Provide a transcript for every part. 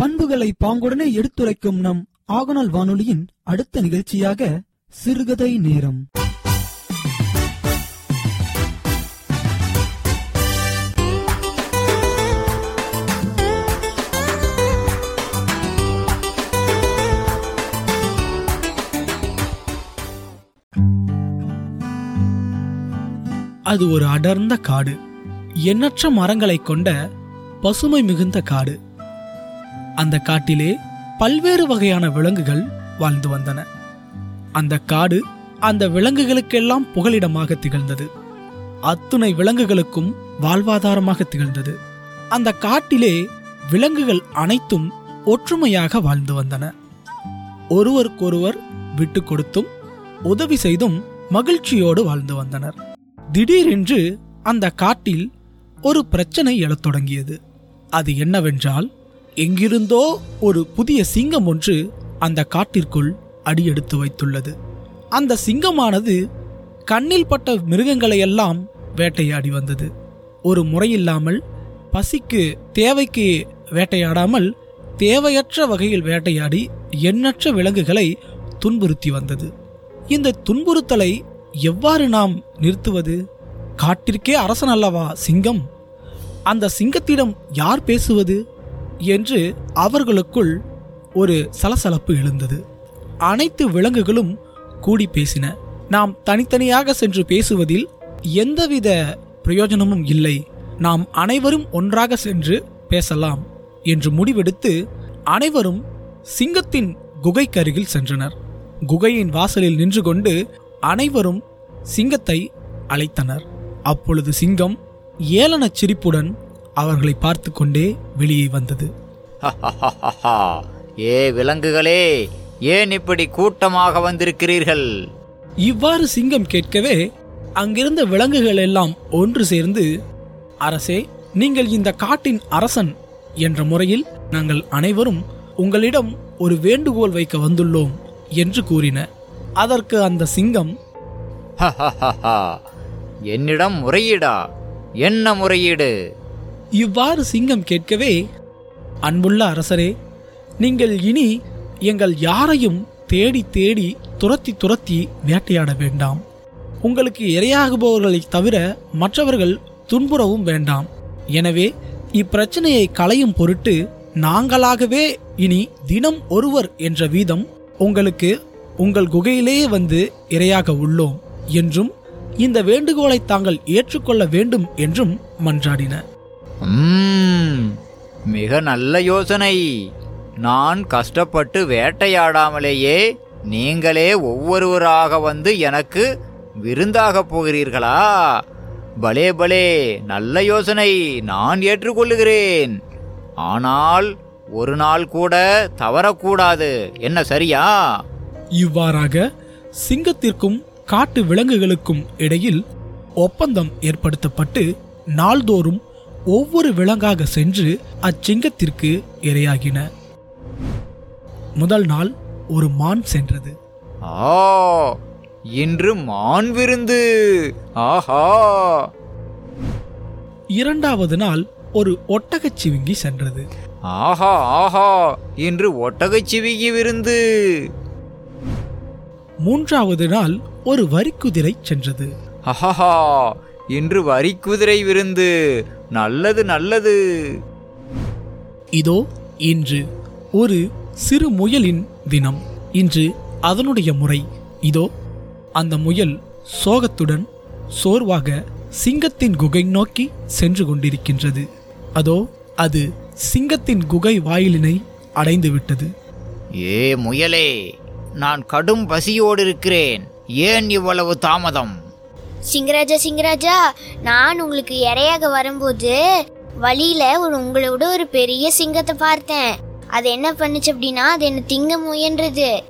பண்புகளை பாங்குடனே எடுத்துரைக்கும் நம் ஆகநாள் வானொலியின் அடுத்த நிகழ்ச்சியாக சிறுகதை நேரம். அது ஒரு அடர்ந்த காடு. எண்ணற்ற மரங்களைக் கொண்ட பசுமை மிகுந்த காடு. அந்த காட்டிலே பல்வேறு வகையான விலங்குகள் வாழ்ந்து வந்தன. அந்த காடு அந்த விலங்குகளுக்கெல்லாம் புகலிடமாக திகழ்ந்தது. அத்துணை விலங்குகளுக்கும் வாழ்வாதாரமாக திகழ்ந்தது. அந்த காட்டிலே விலங்குகள் அனைத்தும் ஒற்றுமையாக வாழ்ந்து வந்தன. ஒருவருக்கொருவர் விட்டு கொடுத்தும் உதவி செய்தும் மகிழ்ச்சியோடு வாழ்ந்து வந்தனர். திடீரென்று அந்த காட்டில் ஒரு பிரச்சனை எழத் தொடங்கியது. அது என்னவென்றால் எங்கிருந்தோ ஒரு புதிய சிங்கம் ஒன்று அந்த காட்டிற்குள் அடியெடுத்து வைத்துள்ளது. அந்த சிங்கமானது கண்ணில் பட்ட மிருகங்களையெல்லாம் வேட்டையாடி வந்தது. ஒரு முறையில்லாமல் பசிக்கு தேவைக்கு வேட்டையாடாமல் தேவையற்ற வகையில் வேட்டையாடி எண்ணற்ற விலங்குகளை துன்புறுத்தி வந்தது. இந்த துன்புறுத்தலை எவ்வாறு நாம் நிறுத்துவது? காட்டிற்கே அரசன் அல்லவா சிங்கம்? அந்த சிங்கத்திடம் யார் பேசுவது? என்று அவர்களுக்குள் ஒரு சலசலப்பு எழுந்தது. அனைத்து விலங்குகளும் கூடி பேசின. நாம் தனித்தனியாக சென்று பேசுவதில் எந்தவித பிரயோஜனமும் இல்லை. நாம் அனைவரும் ஒன்றாக சென்று பேசலாம் என்று முடிவெடுத்து அனைவரும் சிங்கத்தின் குகைக்கருகில் சென்றனர். குகையின் வாசலில் நின்று கொண்டு அனைவரும் சிங்கத்தை அழைத்தனர். அப்பொழுது சிங்கம் ஏளனச் சிரிப்புடன் அவர்களை பார்த்து கொண்டே வெளியே வந்தது. ஏ விலங்குகளே ஏன் இப்படி கூட்டமாக வந்திருக்கிறீர்கள்? இவ்வாறு சிங்கம் கேட்கவே அங்கிருந்த விலங்குகள் எல்லாம் ஒன்று சேர்ந்து அரசே நீங்கள் இந்த காட்டின் அரசன் என்ற முறையில் நாங்கள் அனைவரும் உங்களிடம் ஒரு வேண்டுகோள் வைக்க வந்துள்ளோம் என்று கூறின. அதற்கு அந்த சிங்கம் என்னிடம் முறையீடா. என்ன முறையீடு? இவ்வாறு சிங்கம் கேட்கவே அன்புள்ள அரசரே நீங்கள் இனி எங்கள் யாரையும் தேடி தேடி துரத்தி துரத்தி வேட்டையாட வேண்டாம். உங்களுக்கு இரையாகுபவர்களைத் தவிர மற்றவர்கள் துன்புறவும் வேண்டாம். எனவே இப்பிரச்சனையை களையும் பொருட்டு நாங்களாகவே இனி தினம் ஒருவர் என்ற வீதம் உங்களுக்கு உங்கள் குகையிலேயே வந்து இரையாக உள்ளோம் என்றும் இந்த வேண்டுகோளை தாங்கள் ஏற்றுக்கொள்ள வேண்டும் என்றும் மன்றாடின. மிக நல்ல யோசனை. நான் கஷ்டப்பட்டு வேட்டையாடாமலேயே நீங்களே ஒவ்வொருவராக வந்து எனக்கு விருந்தாகப் போகிறீர்களா? பலே பலே நல்ல யோசனை நான் ஏற்றுக்கொள்ளுகிறேன். ஆனால் ஒரு நாள் கூட தவறக்கூடாது. என்ன சரியா? இவ்வாறாக சிங்கத்திற்கும் காட்டு விலங்குகளுக்கும் இடையில் ஒப்பந்தம் ஏற்படுத்தப்பட்டு நாள்தோறும் ஒவ்வொரு விலங்காக சென்று அச்சிங்கத்திற்கு இரையாகின. முதல் நாள் ஒரு மான் சென்றது. ஆ இன்று மான் விருந்து. ஆஹா. இரண்டாவது நாள் ஒரு ஒட்டகச் சிவிங்கி சென்றது. ஆஹா ஆஹா இன்று ஒட்டகச் சிவிகி விருந்து. மூன்றாவது நாள் ஒரு வரிக்குதிரை சென்றது. ஆஹா இன்று வரிக்குதிரை விருந்து. நல்லது நல்லது. இதோ இன்று ஒரு சிறு முயலின் தினம். இன்று அதனுடைய முறை. இதோ அந்த முயல் சோகத்துடன் சோர்வாக சிங்கத்தின் குகை நோக்கி சென்று கொண்டிருக்கின்றது. அதோ அது சிங்கத்தின் குகை வாயிலினை அடைந்து விட்டது ஏ முயலே நான் கடும் பசியோடு இருக்கிறேன் ஏன் இவ்வளவு தாமதம்? சிங்கராஜா சிங்கராஜா நான் உங்களுக்கு இரையாக வரும்போது வழியில ஒரு உங்களோட ஒரு பெரிய சிங்கத்தை பார்த்தேன். அது என்ன பண்ணுச்சு அப்படின்னா அது என்ன திங்க முயன்றது.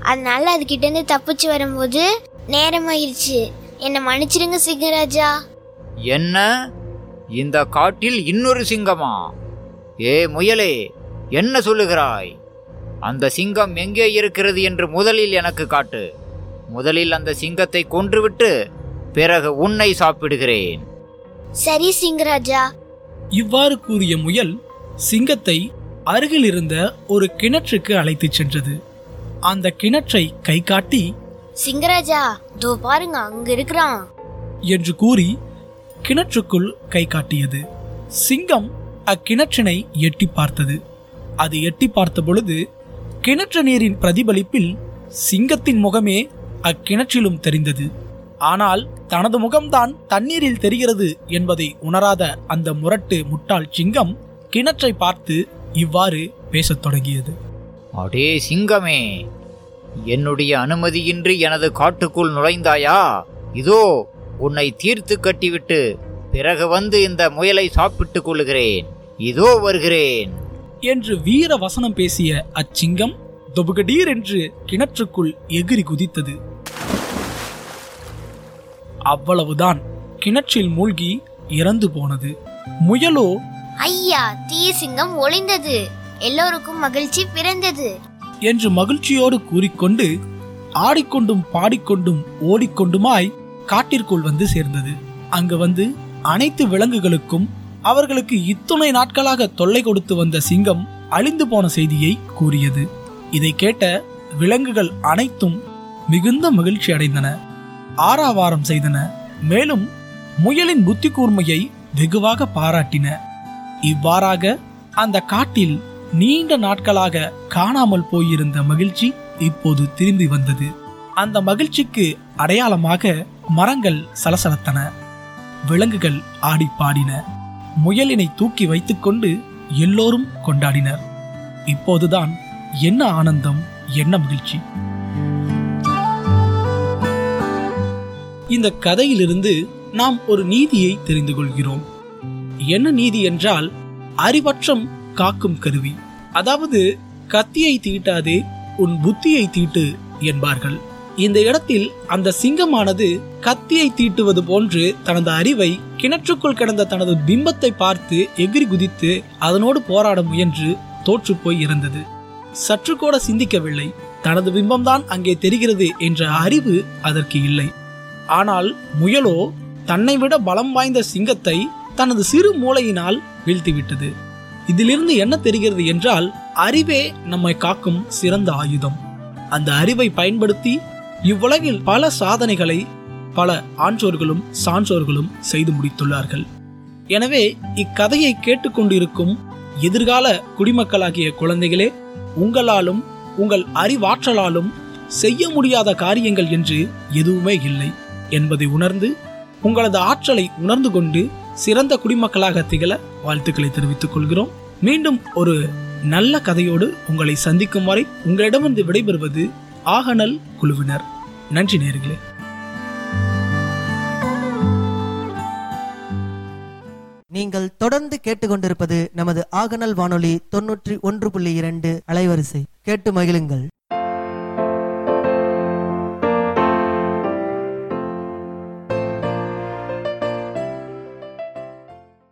அதனால அதுகிட்ட இருந்து தப்பிச்சு வரும்போது நேரமாயிருச்சு. என்னை மன்னிச்சிடுங்க சிங்கராஜா. என்ன? இந்த காட்டில் இன்னொரு சிங்கமா? ஏ முயலே என்ன சொல்லுகிறாய்? அந்த சிங்கம் எங்கே இருக்கிறது என்று முதலில் எனக்கு காட்டு. முதலில் அந்த சிங்கத்தை கொன்றுவிட்டு பிறகு உன்னை சரி சிங்கராஜா. இவ்வாறு கூறிய முயல் சிங்கத்தை அருகில் இருந்த ஒரு கிணற்றுக்கு அழைத்துச் சென்றது. அந்த கிணற்றை கை காட்டி சிங்கராஜா தோ பாருங்க அங்க இருக்கிறான். என்று கூறி கிணற்றுக்குள் கை காட்டியது. சிங்கம் அக்கிணற்றினை எட்டி பார்த்தது. அது எட்டி பார்த்த பொழுது கிணற்று நீரின் பிரதிபலிப்பில் சிங்கத்தின் முகமே அக்கிணற்றிலும் தெரிந்தது. ஆனால் தனது முகம்தான் தண்ணீரில் தெரிகிறது என்பதை உணராத அந்த முரட்டு முட்டாள் சிங்கம் கிணற்றை பார்த்து இவ்வாறு பேசத் தொடங்கியது. அடே சிங்கமே என்னுடைய அனுமதியின்றி எனது காட்டுக்குள் நுழைந்தாயா? இதோ உன்னை தீர்த்து கட்டிவிட்டு பிறகு வந்து இந்த முயலை சாப்பிட்டுக் கொள்ளுகிறேன் இதோ வருகிறேன். என்று வீர வசனம் பேசிய அச்சிங்கம் தொபுகடீர் என்று கிணற்றுக்குள் எகிரி குதித்தது. அவ்வளவுதான். கிணற்றில் மூழ்கி இறந்து போனது. முயலோ ஐயா தீய சிங்கம் ஒளிந்தது. எல்லோருக்கும் மகிழ்ச்சி பிறந்தது. என்று மகிழ்ச்சியோடு கூறிக்கொண்டு ஆடிக்கொண்டும் பாடிக்கொண்டும் ஓடிக்கொண்டுமாய் காட்டிற்குள் வந்து சேர்ந்தது. அங்கு வந்து அனைத்து விலங்குகளுக்கும் அவர்களுக்கு இத்துணை நாட்களாக தொல்லை கொடுத்து வந்த சிங்கம் அழிந்து போன செய்தியை கூறியது. இதை கேட்ட விலங்குகள் அனைத்தும் மிகுந்த மகிழ்ச்சி அடைந்தன. ஆறாவாரம் செய்தன. மேலும் முயலின் புத்தி கூர்மையை வெகுவாக பாராட்டின. இவ்வாறாக அந்த காட்டில் நீண்ட நாட்களாக காணாமல் போயிருந்த மகிழ்ச்சி இப்போது திரும்பி வந்தது. அந்த மகிழ்ச்சிக்கு அடையாளமாக மரங்கள் சலசலத்தன. விலங்குகள் ஆடி பாடின. முயலினை தூக்கி வைத்துக்கொண்டு எல்லோரும் கொண்டாடினர். இப்போதுதான் என்ன ஆனந்தம் என்ன மகிழ்ச்சி. இந்த கதையிலிருந்து நாம் ஒரு நீதியை தெரிந்து கொள்கிறோம். என்ன நீதி என்றால் அறிவற்றம் காக்கும் கருவி. அதாவது கத்தியை தீட்டாதே உன் புத்தியை தீட்டு என்பார்கள். இந்த இடத்தில் அந்த சிங்கமானது கத்தியை தீட்டுவது போன்று தனது அறிவை கிணற்றுக்குள் கிடந்த தனது பிம்பத்தை பார்த்து எகிரி குதித்து அதனோடு போராட முயன்று தோற்று போய் இருந்தது சற்று கூட சிந்திக்கவில்லை. தனது பிம்பம்தான் அங்கே தெரிகிறது என்ற அறிவு அதற்கு இல்லை. ஆனால் முயலோ தன்னை விட பலம் வாய்ந்த சிங்கத்தை தனது சிறு மூளையினால் வீழ்த்திவிட்டது. இதிலிருந்து என்ன தெரிகிறது என்றால் அறிவே நம்மை காக்கும் சிறந்த ஆயுதம். அந்த அறிவை பயன்படுத்தி இவ்வுலகில் பல சாதனைகளை பல ஆன்றோர்களும் சான்றோர்களும் செய்து முடித்துள்ளார்கள். எனவே இக்கதையை கேட்டுக்கொண்டிருக்கும் எதிர்கால குடிமக்களாகிய குழந்தைகளே உங்களாலும் உங்கள் அறிவாற்றலாலும் செய்ய முடியாத காரியங்கள் என்று எதுவுமே இல்லை. என்பதை உணர்ந்து உங்களது ஆற்றலை உணர்ந்து கொண்டு சிறந்த குடிமக்களாக திகழ வாழ்த்துக்களை தெரிவித்துக் கொள்கிறோம். மீண்டும் ஒரு நல்ல கதையோடு உங்களை சந்திக்கும் வரை உங்களிடமிருந்து விடைபெறுவது ஆகநல் குழுவினர். நன்றி நேர்களே. நீங்கள் தொடர்ந்து கேட்டுக்கொண்டிருப்பது நமது ஆகநல் வானொலி தொன்னூற்றி ஒன்று புள்ளி இரண்டு அலைவரிசை. கேட்டு மகிழுங்கள்.